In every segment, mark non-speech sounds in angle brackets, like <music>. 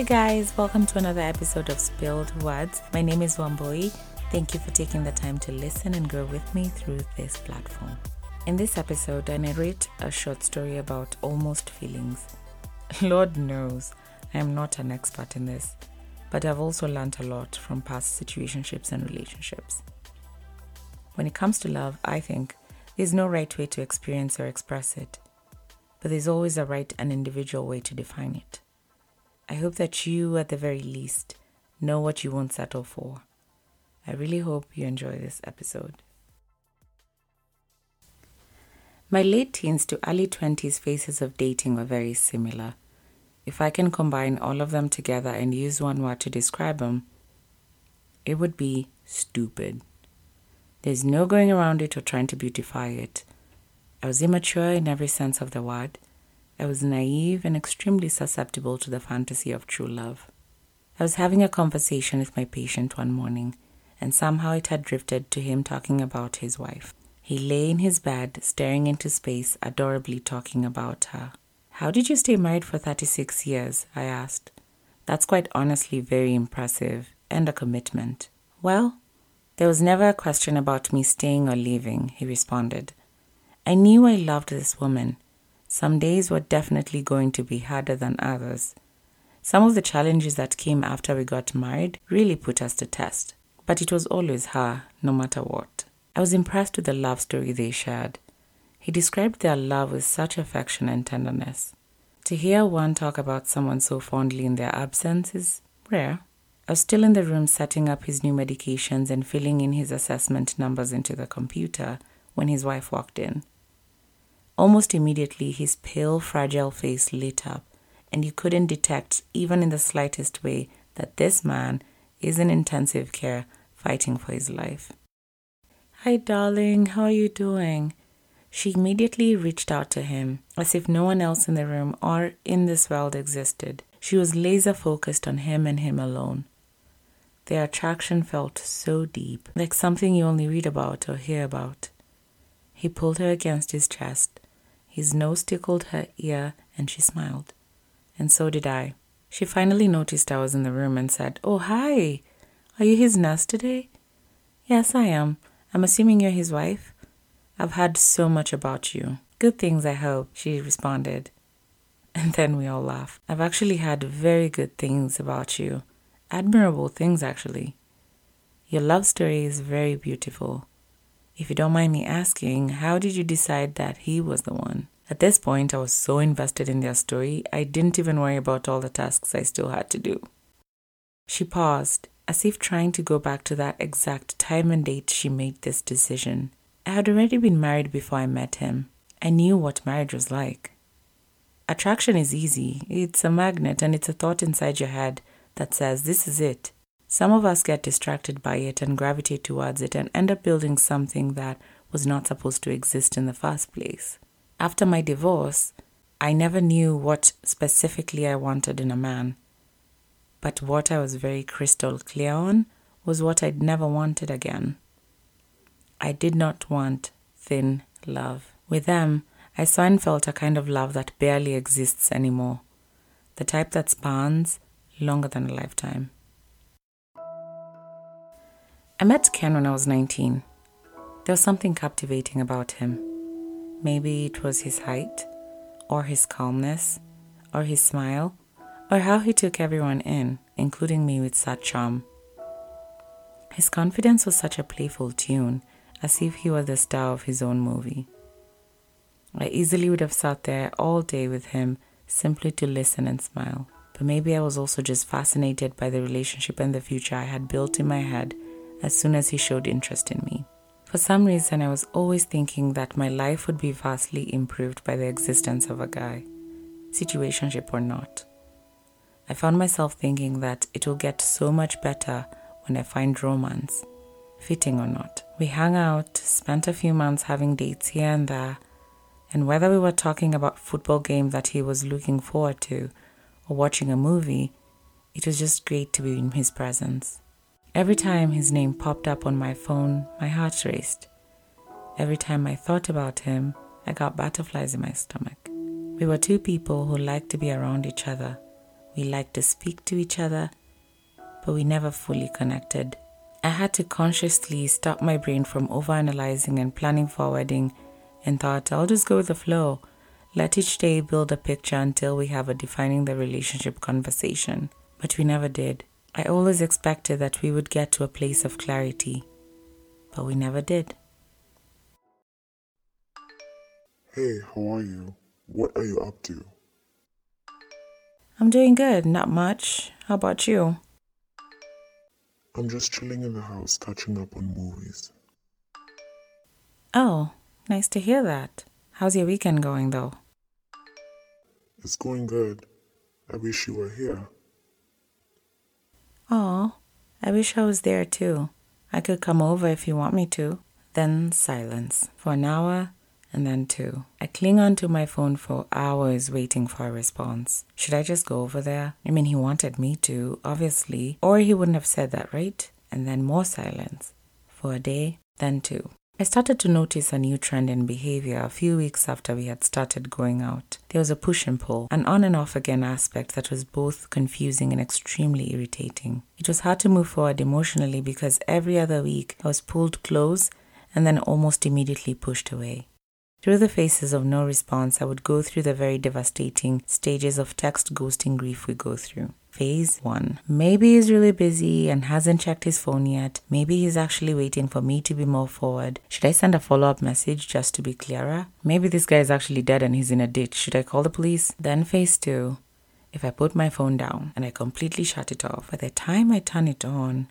Hey guys, welcome to another episode of Spilled Words. My name is Wamboi. Thank you for taking the time to listen and grow with me through this platform. In this episode, I narrate a short story about almost feelings. <laughs> Lord knows I am not an expert in this, but I've also learned a lot from past situationships and relationships. When it comes to love, I think there's no right way to experience or express it, but there's always a right and individual way to define it. I hope that you, at the very least, know what you won't settle for. I really hope you enjoy this episode. My late teens to early 20s phases of dating were very similar. If I can combine all of them together and use one word to describe them, it would be stupid. There's no going around it or trying to beautify it. I was immature in every sense of the word I was naive and extremely susceptible to the fantasy of true love. I was having a conversation with my patient one morning, and somehow it had drifted to him talking about his wife. He lay in his bed, staring into space, adorably talking about her. How did you stay married for 36 years? I asked. That's quite honestly very impressive and a commitment. Well, there was never a question about me staying or leaving, he responded. I knew I loved this woman some days were definitely going to be harder than others. Some of the challenges that came after we got married really put us to test, but it was always her, no matter what. I was impressed with the love story they shared. He described their love with such affection and tenderness. To hear one talk about someone so fondly in their absence is rare. I was still in the room setting up his new medications and filling in his assessment numbers into the computer when his wife walked in. Almost immediately, his pale, fragile face lit up, and you couldn't detect, even in the slightest way, that this man is in intensive care fighting for his life. Hi, darling, how are you doing? She immediately reached out to him, as if no one else in the room or in this world existed. She was laser focused on him and him alone. Their attraction felt so deep, like something you only read about or hear about. He pulled her against his chest his nose tickled her ear and she smiled. And so did I. She finally noticed I was in the room and said, Oh, hi. Are you his nurse today? Yes, I am. I'm assuming you're his wife. I've heard so much about you. Good things, I hope, she responded. And then we all laughed. I've actually heard very good things about you. Admirable things, actually. Your love story is very beautiful. If you don't mind me asking, how did you decide that he was the one? At this point, I was so invested in their story, I didn't even worry about all the tasks I still had to do. She paused, as if trying to go back to that exact time and date she made this decision. I had already been married before I met him. I knew what marriage was like. Attraction is easy, it's a magnet, and it's a thought inside your head that says, This is it. Some of us get distracted by it and gravitate towards it and end up building something that was not supposed to exist in the first place. After my divorce, I never knew what specifically I wanted in a man. But what I was very crystal clear on was what I'd never wanted again. I did not want thin love. With them, I saw and felt a kind of love that barely exists anymore, the type that spans longer than a lifetime. I met Ken when I was 19. There was something captivating about him. Maybe it was his height, or his calmness, or his smile, or how he took everyone in, including me with such charm. His confidence was such a playful tune, as if he were the star of his own movie. I easily would have sat there all day with him simply to listen and smile. But maybe I was also just fascinated by the relationship and the future I had built in my head as soon as he showed interest in me. For some reason, I was always thinking that my life would be vastly improved by the existence of a guy, situationship or not. I found myself thinking that it will get so much better when I find romance, fitting or not. We hung out, spent a few months having dates here and there, and whether we were talking about football game that he was looking forward to or watching a movie, it was just great to be in his presence. Every time his name popped up on my phone, my heart raced. Every time I thought about him, I got butterflies in my stomach. We were two people who liked to be around each other. We liked to speak to each other, but we never fully connected. I had to consciously stop my brain from overanalyzing and planning forwarding and thought I'll just go with the flow. Let each day build a picture until we have a defining the relationship conversation. But we never did. I always expected that we would get to a place of clarity, but we never did. Hey, how are you? What are you up to? I'm doing good, not much. How about you? I'm just chilling in the house, catching up on movies. Oh, nice to hear that. How's your weekend going, though? It's going good. I wish you were here. Oh, I wish I was there too. I could come over if you want me to. Then silence for an hour and then two. I cling onto my phone for hours waiting for a response. Should I just go over there? I mean, he wanted me to, obviously, or he wouldn't have said that, right? And then more silence for a day, then two. I started to notice a new trend in behavior a few weeks after we had started going out. There was a push and pull, an on and off again aspect that was both confusing and extremely irritating. It was hard to move forward emotionally because every other week I was pulled close and then almost immediately pushed away. Through the phases of no response, I would go through the very devastating stages of text ghosting grief we go through. Phase 1. Maybe he's really busy and hasn't checked his phone yet. Maybe he's actually waiting for me to be more forward. Should I send a follow up message just to be clearer? Maybe this guy is actually dead and he's in a ditch. Should I call the police? Then phase 2. If I put my phone down and I completely shut it off, by the time I turn it on,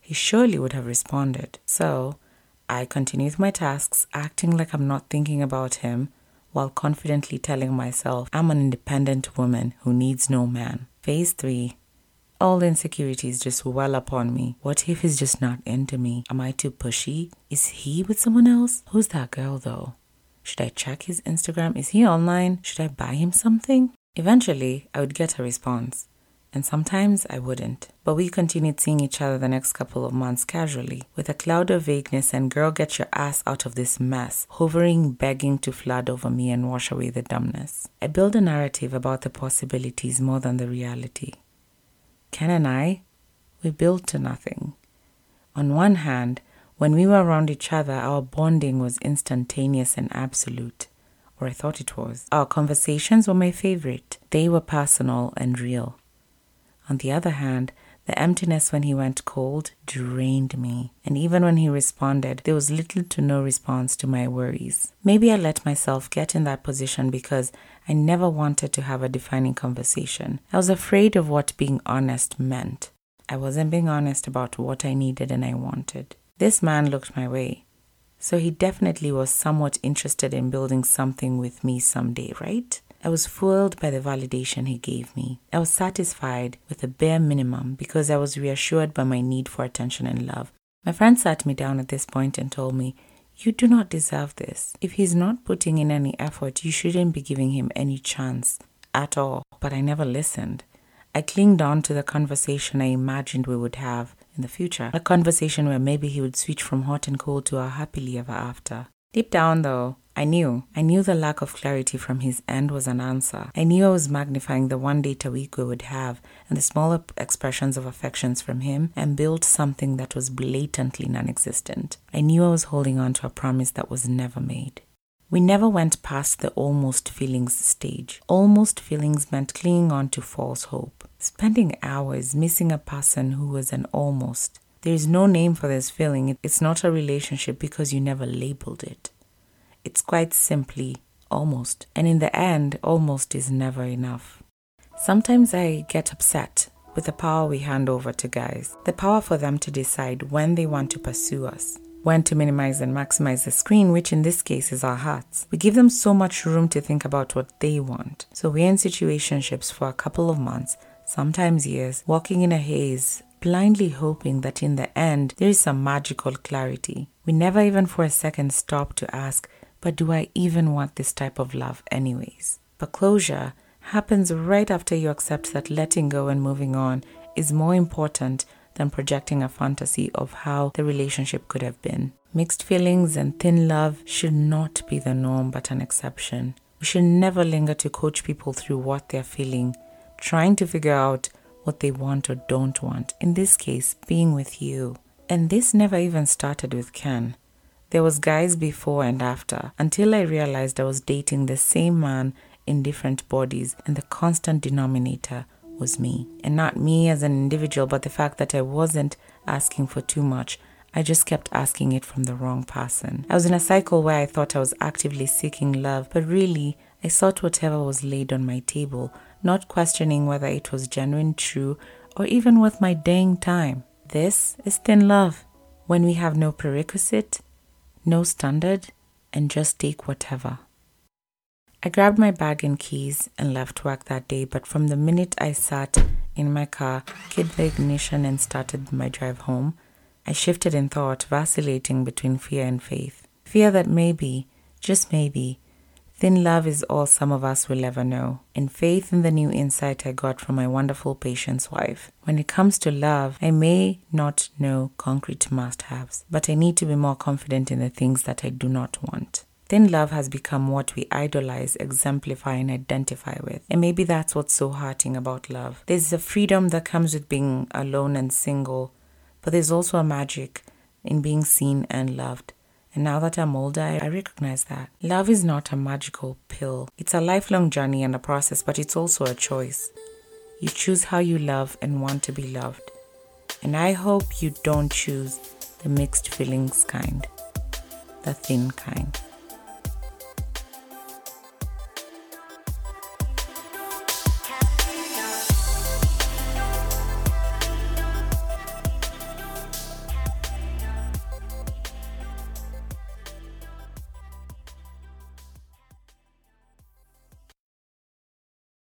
he surely would have responded. So, I continue with my tasks, acting like I'm not thinking about him, while confidently telling myself I'm an independent woman who needs no man. Phase 3 All insecurities just well upon me. What if he's just not into me? Am I too pushy? Is he with someone else? Who's that girl though? Should I check his Instagram? Is he online? Should I buy him something? Eventually, I would get a response and sometimes I wouldn't. But we continued seeing each other the next couple of months casually, with a cloud of vagueness and girl, get your ass out of this mess, hovering, begging to flood over me and wash away the dumbness. I build a narrative about the possibilities more than the reality. Ken and I, we built to nothing. On one hand, when we were around each other, our bonding was instantaneous and absolute, or I thought it was. Our conversations were my favorite. They were personal and real. On the other hand, the emptiness when he went cold drained me, and even when he responded, there was little to no response to my worries. Maybe I let myself get in that position because I never wanted to have a defining conversation. I was afraid of what being honest meant. I wasn't being honest about what I needed and I wanted. This man looked my way, so he definitely was somewhat interested in building something with me someday, right? I was fooled by the validation he gave me. I was satisfied with the bare minimum because I was reassured by my need for attention and love. My friend sat me down at this point and told me, You do not deserve this. If he's not putting in any effort, you shouldn't be giving him any chance at all. But I never listened. I clinged on to the conversation I imagined we would have in the future. A conversation where maybe he would switch from hot and cold to a happily ever after. Deep down, though, I knew. I knew the lack of clarity from his end was an answer. I knew I was magnifying the one date a week we would have and the smaller expressions of affections from him and built something that was blatantly non existent. I knew I was holding on to a promise that was never made. We never went past the almost feelings stage. Almost feelings meant clinging on to false hope, spending hours missing a person who was an almost. There is no name for this feeling. It's not a relationship because you never labeled it. It's quite simply almost. And in the end, almost is never enough. Sometimes I get upset with the power we hand over to guys, the power for them to decide when they want to pursue us, when to minimize and maximize the screen, which in this case is our hearts. We give them so much room to think about what they want. So we're in situationships for a couple of months, sometimes years, walking in a haze, blindly hoping that in the end there is some magical clarity. We never even for a second stop to ask, but do I even want this type of love, anyways? But closure happens right after you accept that letting go and moving on is more important than projecting a fantasy of how the relationship could have been. Mixed feelings and thin love should not be the norm but an exception. We should never linger to coach people through what they're feeling trying to figure out what they want or don't want. In this case, being with you. And this never even started with Ken. There was guys before and after until I realized I was dating the same man in different bodies and the constant denominator was me. And not me as an individual, but the fact that I wasn't asking for too much. I just kept asking it from the wrong person. I was in a cycle where I thought I was actively seeking love, but really, I sought whatever was laid on my table, not questioning whether it was genuine, true, or even worth my dang time. This is thin love. When we have no prerequisite, no standard, and just take whatever. I grabbed my bag and keys and left work that day, but from the minute I sat in my car, hit the ignition, and started my drive home, I shifted in thought, vacillating between fear and faith. Fear that maybe, just maybe, thin love is all some of us will ever know, and faith in the new insight I got from my wonderful patient's wife. When it comes to love, I may not know concrete must haves, but I need to be more confident in the things that I do not want. Thin love has become what we idolize, exemplify, and identify with. And maybe that's what's so hearting about love. There's a freedom that comes with being alone and single, but there's also a magic in being seen and loved. And now that I'm older, I recognize that. Love is not a magical pill, it's a lifelong journey and a process, but it's also a choice. You choose how you love and want to be loved. And I hope you don't choose the mixed feelings kind, the thin kind.